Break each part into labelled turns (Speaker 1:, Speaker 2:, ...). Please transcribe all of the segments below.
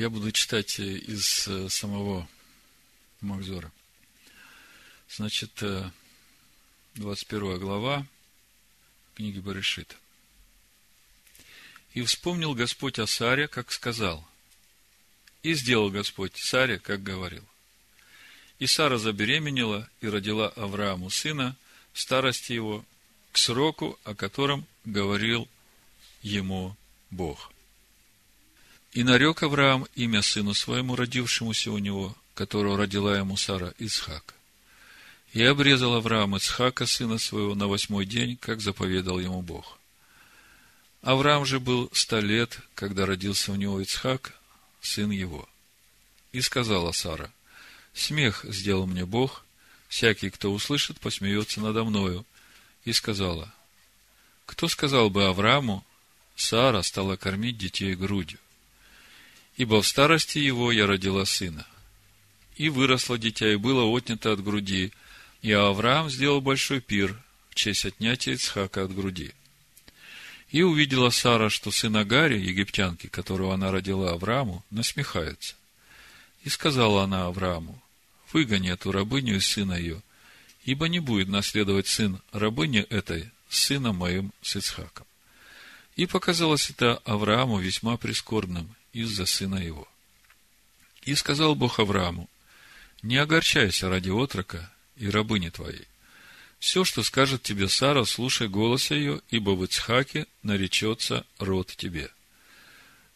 Speaker 1: Я буду читать из э, самого Макзора. Значит, 21 э, глава книги Барышит. «И вспомнил Господь о Саре, как сказал, и сделал Господь Саре, как говорил. И Сара забеременела и родила Аврааму сына старости его к сроку, о котором говорил ему Бог. И нарек Авраам имя сыну своему, родившемуся у него, которого родила ему Сара Исхак. И обрезал Авраам Исхака, сына своего, на восьмой день, как заповедал ему Бог. Авраам же был ста лет, когда родился у него Ицхак, сын его. И сказала Сара, смех сделал мне Бог, всякий, кто услышит, посмеется надо мною. И сказала, кто сказал бы Аврааму, Сара стала кормить детей грудью? Ибо в старости его я родила сына. И выросло дитя, и было отнято от груди. И Авраам сделал большой пир в честь отнятия Ицхака от груди. И увидела Сара, что сын Агари, египтянки, которого она родила Аврааму, насмехается. И сказала она Аврааму, выгони эту рабыню и сына ее, ибо не будет наследовать сын рабыни этой с сыном моим с Ицхаком. И показалось это Аврааму весьма прискорбным, из-за сына его. И сказал Бог Аврааму, не огорчайся ради отрока и рабыни твоей. Все, что скажет тебе Сара, слушай голос ее, ибо в Ицхаке наречется род тебе.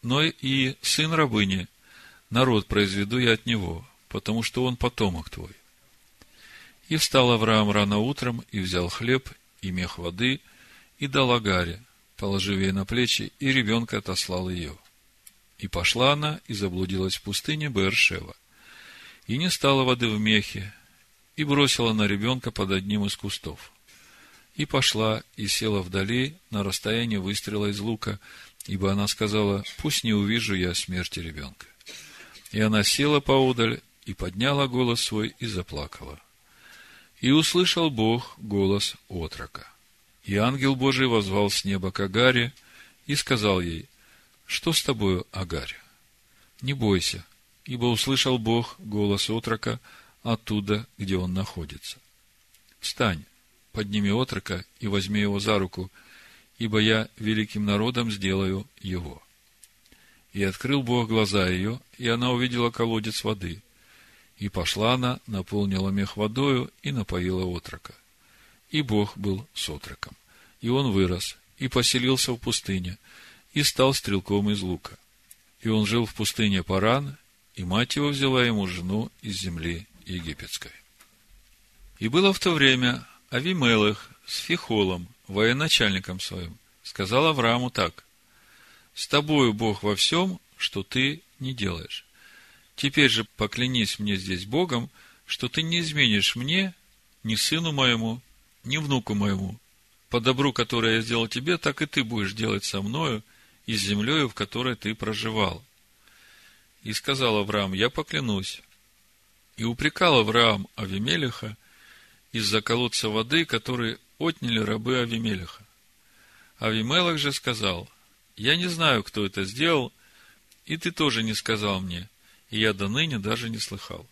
Speaker 1: Но и сын рабыни, народ произведу я от него, потому что он потомок твой. И встал Авраам рано утром, и взял хлеб, и мех воды, и дал Агаре, положив ей на плечи, и ребенка отослал ее. И пошла она и заблудилась в пустыне Бершева. И не стало воды в мехе, и бросила на ребенка под одним из кустов. И пошла и села вдали на расстоянии выстрела из лука, ибо она сказала, пусть не увижу я смерти ребенка. И она села поодаль и подняла голос свой и заплакала. И услышал Бог голос отрока. И ангел Божий возвал с неба к Агаре и сказал ей, что с тобою, Агарь? Не бойся, ибо услышал Бог голос отрока оттуда, где он находится. Встань, подними отрока и возьми его за руку, ибо я великим народом сделаю его. И открыл Бог глаза ее, и она увидела колодец воды. И пошла она, наполнила мех водою и напоила отрока. И Бог был с отроком. И он вырос, и поселился в пустыне, и стал стрелком из лука. И он жил в пустыне Паран, и мать его взяла ему жену из земли египетской. И было в то время Авимелых с Фихолом, военачальником своим, сказал Аврааму так, «С тобою Бог во всем, что ты не делаешь. Теперь же поклянись мне здесь Богом, что ты не изменишь мне, ни сыну моему, ни внуку моему. По добру, которое я сделал тебе, так и ты будешь делать со мною, и с землею, в которой ты проживал. И сказал Авраам, я поклянусь. И упрекал Авраам Авимелиха из-за колодца воды, который отняли рабы Авимелиха. Авимелах же сказал, я не знаю, кто это сделал, и ты тоже не сказал мне, и я до ныне даже не слыхал.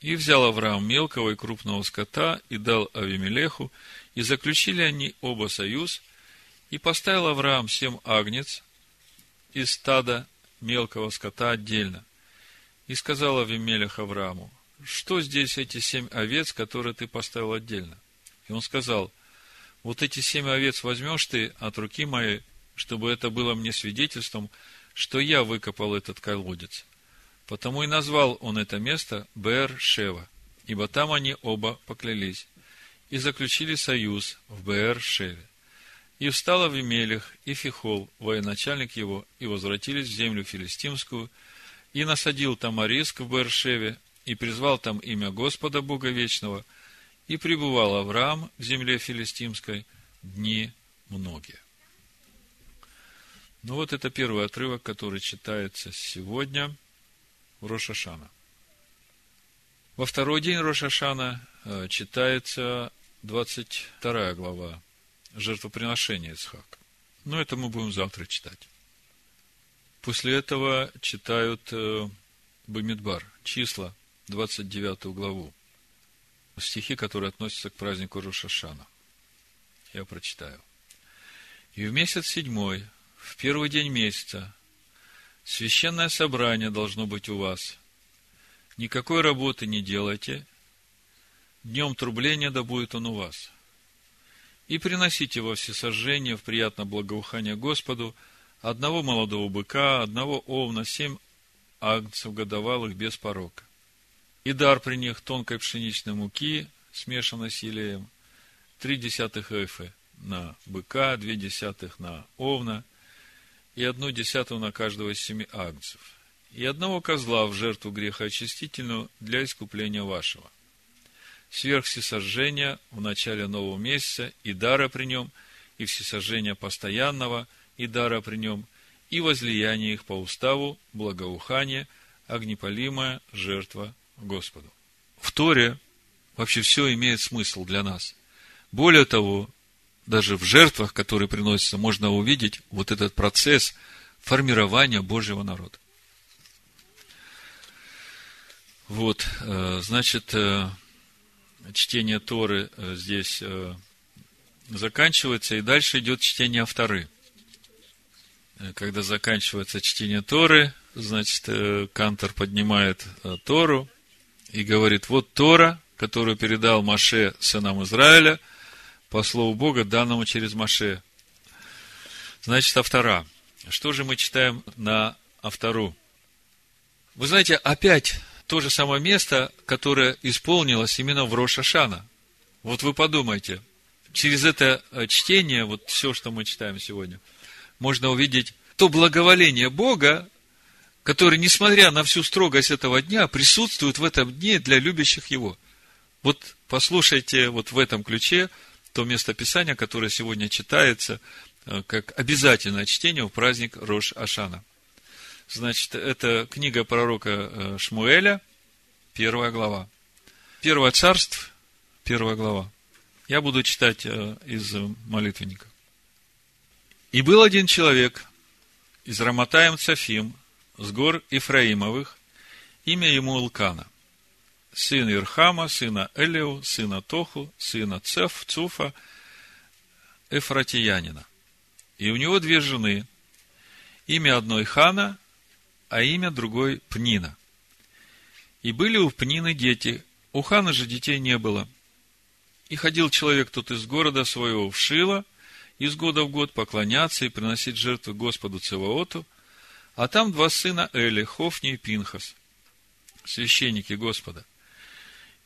Speaker 1: И взял Авраам мелкого и крупного скота и дал Авимелеху, и заключили они оба союз, и поставил Авраам семь агнец, из стада мелкого скота отдельно. И сказал Авимелех Аврааму, что здесь эти семь овец, которые ты поставил отдельно? И он сказал, вот эти семь овец возьмешь ты от руки моей, чтобы это было мне свидетельством, что я выкопал этот колодец. Потому и назвал он это место Бер-Шева, ибо там они оба поклялись и заключили союз в Бер-Шеве. И встал Авимелих и Фихол, военачальник его, и возвратились в землю филистимскую, и насадил там Ариск в Бершеве, и призвал там имя Господа Бога Вечного, и пребывал Авраам в земле филистимской дни многие. Ну вот это первый отрывок, который читается сегодня в Рошашана. Во второй день Рошашана э, читается 22 глава жертвоприношения Исхака. Но это мы будем завтра читать. После этого читают э, Бамидбар, числа, 29 главу, стихи, которые относятся к празднику Рошашана. Я прочитаю. И в месяц седьмой, в первый день месяца, священное собрание должно быть у вас. Никакой работы не делайте, днем трубления да будет он у вас. И приносите во всесожжение в приятное благоухание Господу одного молодого быка, одного овна, семь агнцев годовалых без порока. И дар при них тонкой пшеничной муки, смешанной с елеем, три десятых эфы на быка, две десятых на овна и одну десятую на каждого из семи агнцев, и одного козла в жертву грехоочистительную для искупления вашего. Сверх всесожжения в начале нового месяца и дара при нем, и всесожжения постоянного, и дара при нем, и возлияние их по уставу, благоухание, огнепалимая жертва Господу. В Торе вообще все имеет смысл для нас. Более того, даже в жертвах, которые приносятся, можно увидеть вот этот процесс формирования Божьего народа. Вот, э, значит, э, чтение Торы э, здесь заканчивается, и дальше идет чтение Авторы. Когда заканчивается чтение Торы, значит, Кантор поднимает Тору и говорит, вот Тора, которую передал Маше сынам Израиля – по слову Бога, данному через Маше. Значит, автора. Что же мы читаем на автору? Вы знаете, опять то же самое место, которое исполнилось именно в Рошашана. Вот вы подумайте, через это э, чтение, вот все, что мы читаем сегодня, можно увидеть то благоволение Бога, которое, несмотря на всю строгость этого дня, присутствует в этом дне для любящих Его. Вот послушайте вот в этом ключе то место Писания, которое сегодня читается э, как обязательное чтение в праздник Рош Ашана. Значит, это книга пророка э, Шмуэля, первая глава. Первое царство, первая глава. Я буду читать э, из молитвенника. И был один человек из Раматаем Цафим, с гор Ифраимовых, имя ему Улкана – сын Ирхама, сына Элиу, сына Тоху, сына Цеф, Цуфа, Эфратиянина. И у него две жены. Имя одной Хана, а имя другой Пнина. И были у Пнины дети, у Хана же детей не было. И ходил человек тут из города своего в Шило, из года в год поклоняться и приносить жертвы Господу Цеваоту, а там два сына Эли, Хофни и Пинхас, священники Господа.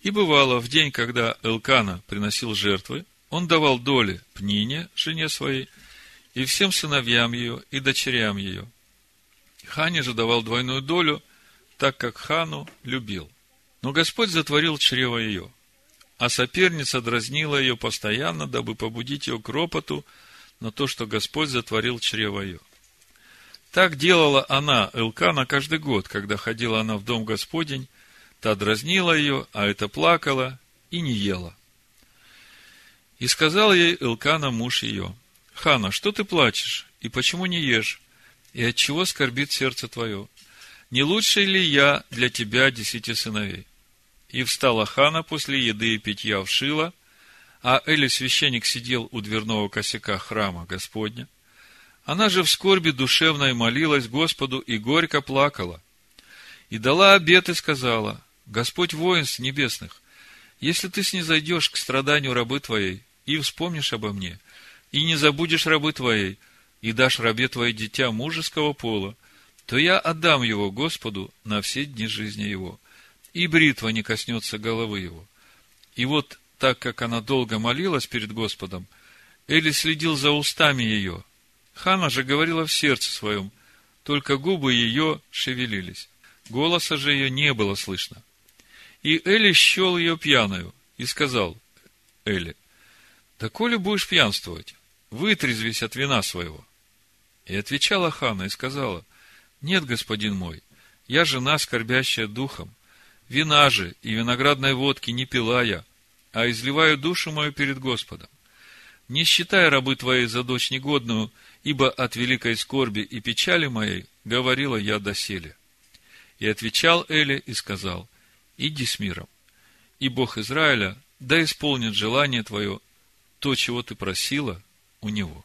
Speaker 1: И бывало, в день, когда Элкана приносил жертвы, он давал доли Пнине, жене своей, и всем сыновьям ее, и дочерям ее. Хане же давал двойную долю, так как Хану любил. Но Господь затворил чрево ее, а соперница дразнила ее постоянно, дабы побудить ее к ропоту на то, что Господь затворил чрево ее. Так делала она, Элкана, каждый год, когда ходила она в дом Господень, Та дразнила ее, а это плакала и не ела. И сказал ей Илкана, муж ее, Хана, что ты плачешь, и почему не ешь, и от чего скорбит сердце твое? Не лучше ли я для тебя десяти сыновей? И встала Хана после еды и питья в Шила, а Эли священник сидел у дверного косяка храма Господня. Она же в скорби душевной молилась Господу и горько плакала. И дала обет и сказала, Господь воинств небесных, если ты снизойдешь к страданию рабы твоей и вспомнишь обо мне, и не забудешь рабы твоей, и дашь рабе твоей дитя мужеского пола, то я отдам его Господу на все дни жизни его, и бритва не коснется головы его. И вот, так как она долго молилась перед Господом, Эли следил за устами ее. Хана же говорила в сердце своем, только губы ее шевелились. Голоса же ее не было слышно. И Эли счел ее пьяную и сказал Эли, да коли будешь пьянствовать, вытрезвись от вина своего. И отвечала Хана и сказала, нет, господин мой, я жена, скорбящая духом. Вина же и виноградной водки не пила я, а изливаю душу мою перед Господом. Не считай рабы твоей за дочь негодную ибо от великой скорби и печали моей говорила я доселе. И отвечал Эли и сказал, иди с миром, и Бог Израиля да исполнит желание твое, то, чего ты просила у него.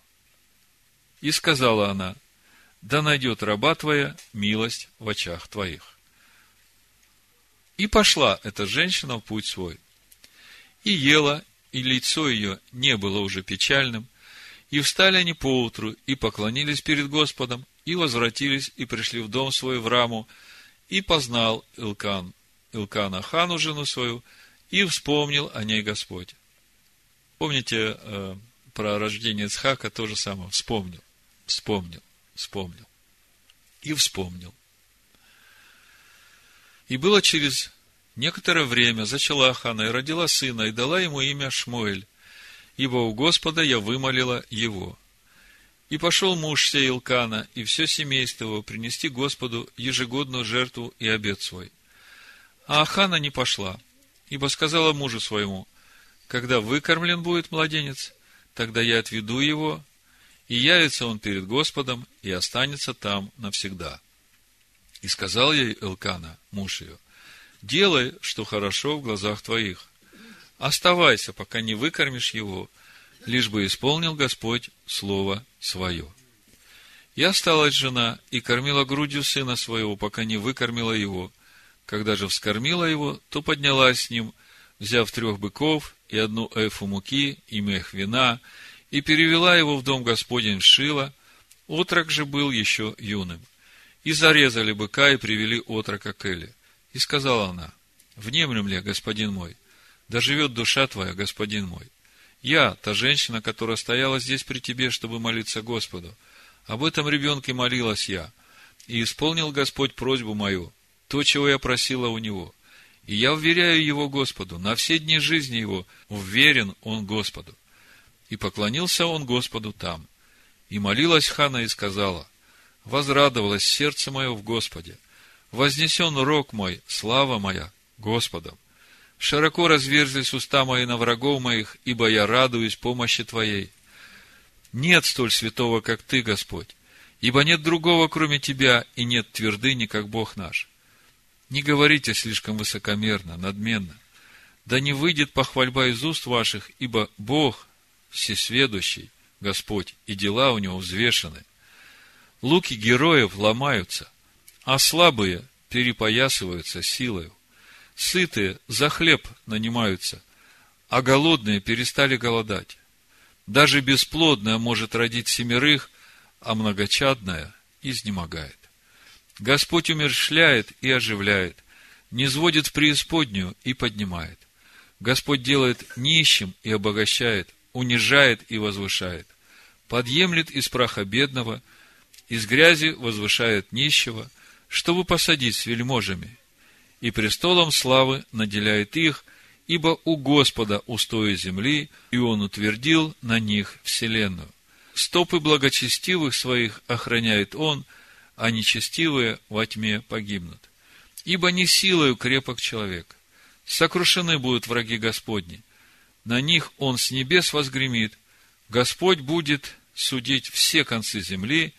Speaker 1: И сказала она, да найдет раба твоя милость в очах твоих. И пошла эта женщина в путь свой. И ела, и лицо ее не было уже печальным. И встали они поутру, и поклонились перед Господом, и возвратились, и пришли в дом свой в Раму, и познал Илкан, Илкана Хану, жену свою, и вспомнил о ней Господь. Помните э, про рождение Ицхака, то же самое, вспомнил, вспомнил, вспомнил. И вспомнил. И было через некоторое время зачала Хана и родила сына, и дала ему имя Шмуэль, ибо у Господа я вымолила его. И пошел муж сей Илкана и все семейство его принести Господу ежегодную жертву и обед свой. А Ахана не пошла, ибо сказала мужу своему, когда выкормлен будет младенец, тогда я отведу его, и явится он перед Господом, и останется там навсегда. И сказал ей Элкана, муж ее, делай, что хорошо в глазах твоих. Оставайся, пока не выкормишь его, лишь бы исполнил Господь слово свое. И осталась жена и кормила грудью сына своего, пока не выкормила его. Когда же вскормила его, то поднялась с ним, взяв трех быков и одну эфу муки и мех вина, и перевела его в дом Господень в Шила. Отрок же был еще юным. И зарезали быка и привели отрока к Эле. И сказала она, внемлем ли, господин мой, да живет душа твоя, господин мой. Я, та женщина, которая стояла здесь при тебе, чтобы молиться Господу. Об этом ребенке молилась я. И исполнил Господь просьбу мою, то, чего я просила у него. И я уверяю его Господу, на все дни жизни его уверен он Господу. И поклонился он Господу там. И молилась Хана и сказала, возрадовалось сердце мое в Господе, вознесен рог мой, слава моя, Господом. Широко разверзлись уста мои на врагов моих, ибо я радуюсь помощи Твоей. Нет столь святого, как Ты, Господь, ибо нет другого, кроме Тебя, и нет твердыни, как Бог наш. Не говорите слишком высокомерно, надменно. Да не выйдет похвальба из уст ваших, ибо Бог, всесведущий, Господь, и дела у Него взвешены. Луки героев ломаются, а слабые перепоясываются силою. Сытые за хлеб нанимаются, а голодные перестали голодать. Даже бесплодная может родить семерых, а многочадная изнемогает. Господь умершляет и оживляет, не сводит в преисподнюю и поднимает. Господь делает нищим и обогащает, унижает и возвышает, подъемлет из праха бедного, из грязи возвышает нищего, чтобы посадить с вельможами и престолом славы наделяет их, ибо у Господа устои земли, и Он утвердил на них вселенную. Стопы благочестивых своих охраняет Он, а нечестивые во тьме погибнут. Ибо не силою крепок человек. Сокрушены будут враги Господни. На них Он с небес возгремит. Господь будет судить все концы земли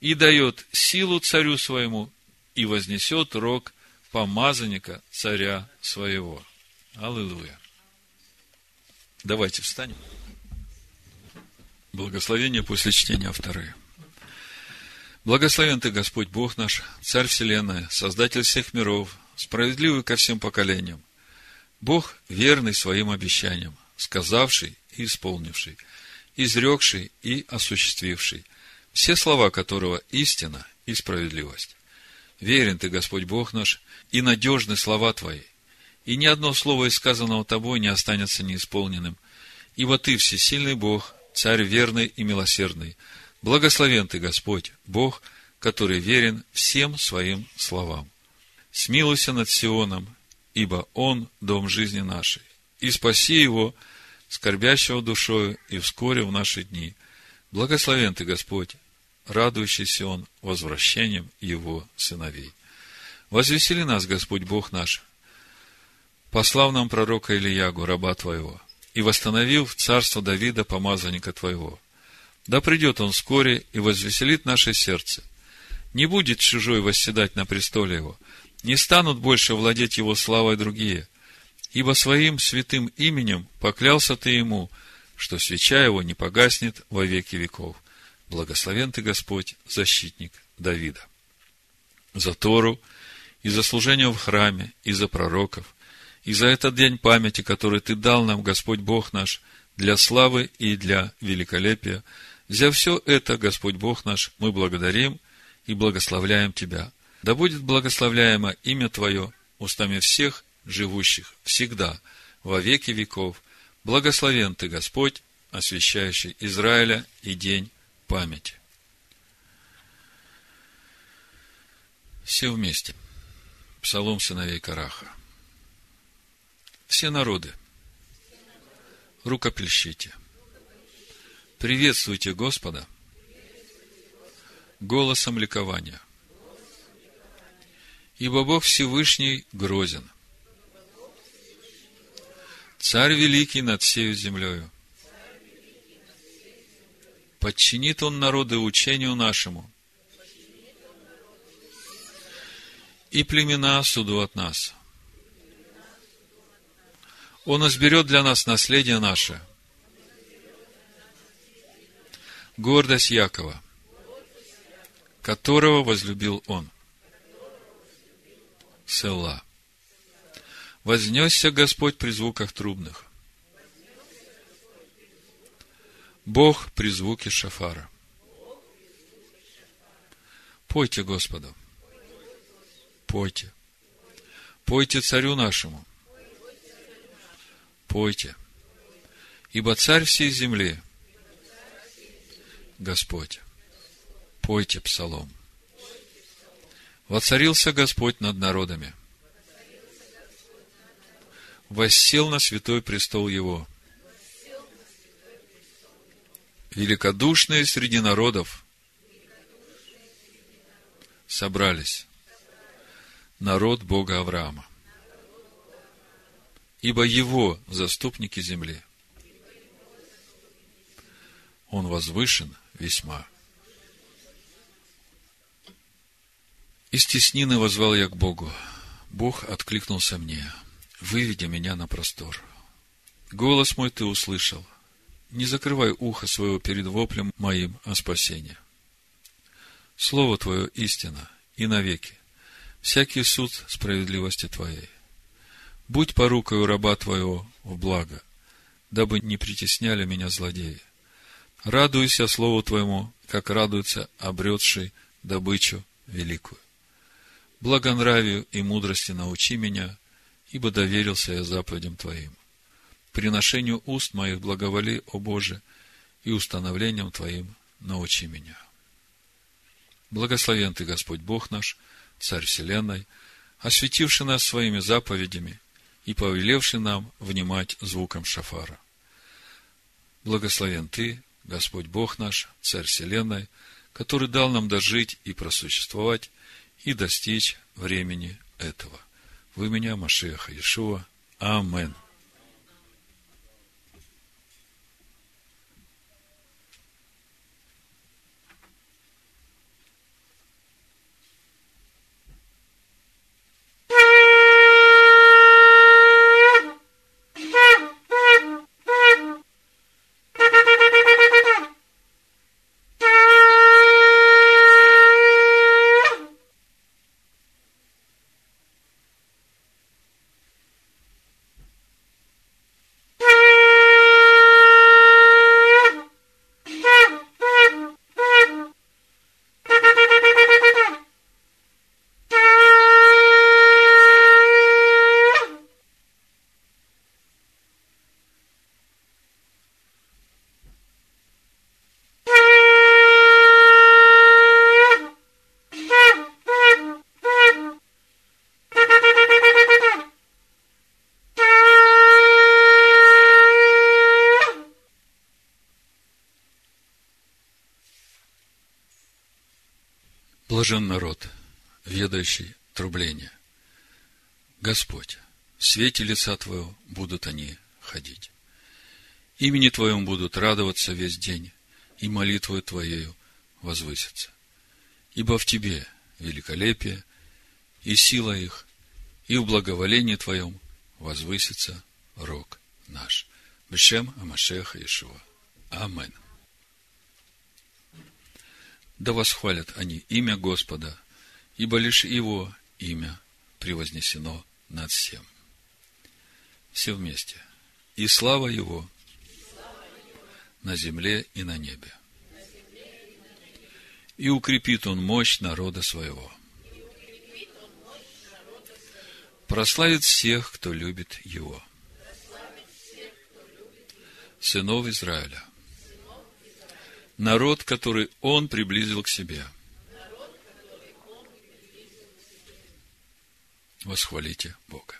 Speaker 1: и дает силу царю своему и вознесет рог помазанника царя своего. Аллилуйя. Давайте встанем. Благословение после чтения вторые. Благословен Ты, Господь Бог наш, Царь Вселенной, Создатель всех миров, справедливый ко всем поколениям. Бог, верный своим обещаниям, сказавший и исполнивший, изрекший и осуществивший, все слова которого истина и справедливость. Верен Ты, Господь Бог наш, и надежны слова Твои, и ни одно слово сказанного Тобой не останется неисполненным, ибо Ты всесильный Бог, Царь верный и милосердный. Благословен Ты, Господь, Бог, который верен всем Своим словам. Смилуйся над Сионом, ибо Он – дом жизни нашей, и спаси его, скорбящего душою, и вскоре в наши дни. Благословен Ты, Господь, радующийся он возвращением его сыновей. Возвесели нас, Господь Бог наш, послав нам пророка Ильягу, раба Твоего, и восстановил царство Давида, помазанника Твоего, Да придет он вскоре и возвеселит наше сердце. Не будет чужой восседать на престоле его, не станут больше владеть его славой другие, ибо своим святым именем поклялся ты ему, что свеча его не погаснет во веки веков. Благословен ты Господь, защитник Давида. За Тору и за служение в храме, и за пророков, и за этот день памяти, который ты дал нам, Господь Бог наш, для славы и для великолепия. За все это, Господь Бог наш, мы благодарим и благословляем Тебя. Да будет благословляемо имя Твое устами всех живущих всегда, во веки веков. Благословен Ты, Господь, освящающий Израиля и день памяти. Все вместе. Псалом сыновей Караха. Все народы, рукоплещите. Приветствуйте Господа голосом ликования. Ибо Бог Всевышний грозен. Царь великий над всею землею. Подчинит он народы учению нашему. И племена суду от нас. Он изберет для нас наследие наше. Гордость Якова, которого возлюбил он. Села. Вознесся Господь при звуках трубных. Бог при звуке шафара. Пойте Господу. Пойте. Пойте царю нашему пойте, ибо царь всей земли Господь. Пойте псалом. Воцарился Господь над народами. Воссел на святой престол Его. Великодушные среди народов собрались. Народ Бога Авраама ибо Его заступники земли. Он возвышен весьма. Из теснины возвал я к Богу. Бог откликнулся мне. Выведи меня на простор. Голос мой ты услышал. Не закрывай ухо своего перед воплем моим о спасении. Слово Твое истина и навеки. Всякий суд справедливости Твоей – Будь порукою раба твоего в благо, дабы не притесняли меня злодеи. Радуйся Слову Твоему, как радуется обретший добычу великую. Благонравию и мудрости научи меня, ибо доверился я заповедям Твоим. Приношению уст моих благоволи, о Боже, и установлением Твоим научи меня. Благословен Ты, Господь Бог наш, Царь Вселенной, осветивший нас своими заповедями и повелевший нам внимать звуком шафара. Благословен Ты, Господь Бог наш, Царь Вселенной, который дал нам дожить и просуществовать, и достичь времени этого. Вы меня, Машеха Иешуа. Амин. Блажен народ, ведающий трубление. Господь, в свете лица Твоего будут они ходить. Имени Твоему будут радоваться весь день, и молитвою Твоею возвысятся. Ибо в Тебе великолепие, и сила их, и в благоволении Твоем возвысится рог наш. Бешем Амашеха Ишуа. Амин. Да восхвалят они имя Господа, ибо лишь Его имя превознесено над всем. Все вместе. И слава Его на земле и на небе. И укрепит Он мощь народа своего. Прославит всех, кто любит Его. Сынов Израиля. Народ, который Он приблизил к себе. Восхвалите Бога.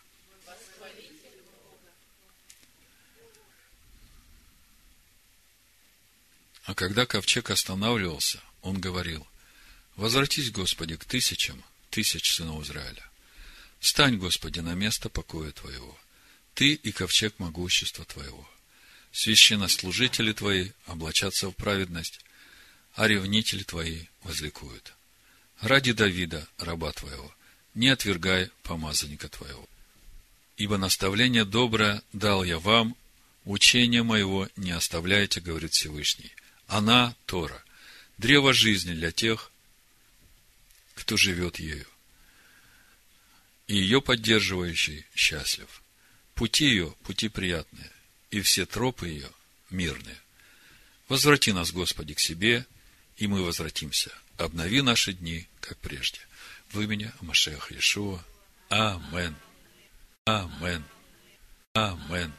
Speaker 1: А когда ковчег останавливался, он говорил, «Возвратись, Господи, к тысячам, тысяч сынов Израиля. Встань, Господи, на место покоя Твоего, Ты и ковчег могущества Твоего. Священнослужители Твои облачатся в праведность, а ревнители Твои возликуют. Ради Давида, раба Твоего, не отвергай помазанника Твоего. Ибо наставление доброе дал я вам, учение моего не оставляйте, говорит Всевышний. Она, Тора, древо жизни для тех, кто живет ею. И ее поддерживающий счастлив. Пути ее – пути приятные, и все тропы ее – мирные. Возврати нас, Господи, к себе, и мы возвратимся. Обнови наши дни, как прежде. В имени Машеха Иешуа. Амен. Амен. Амен.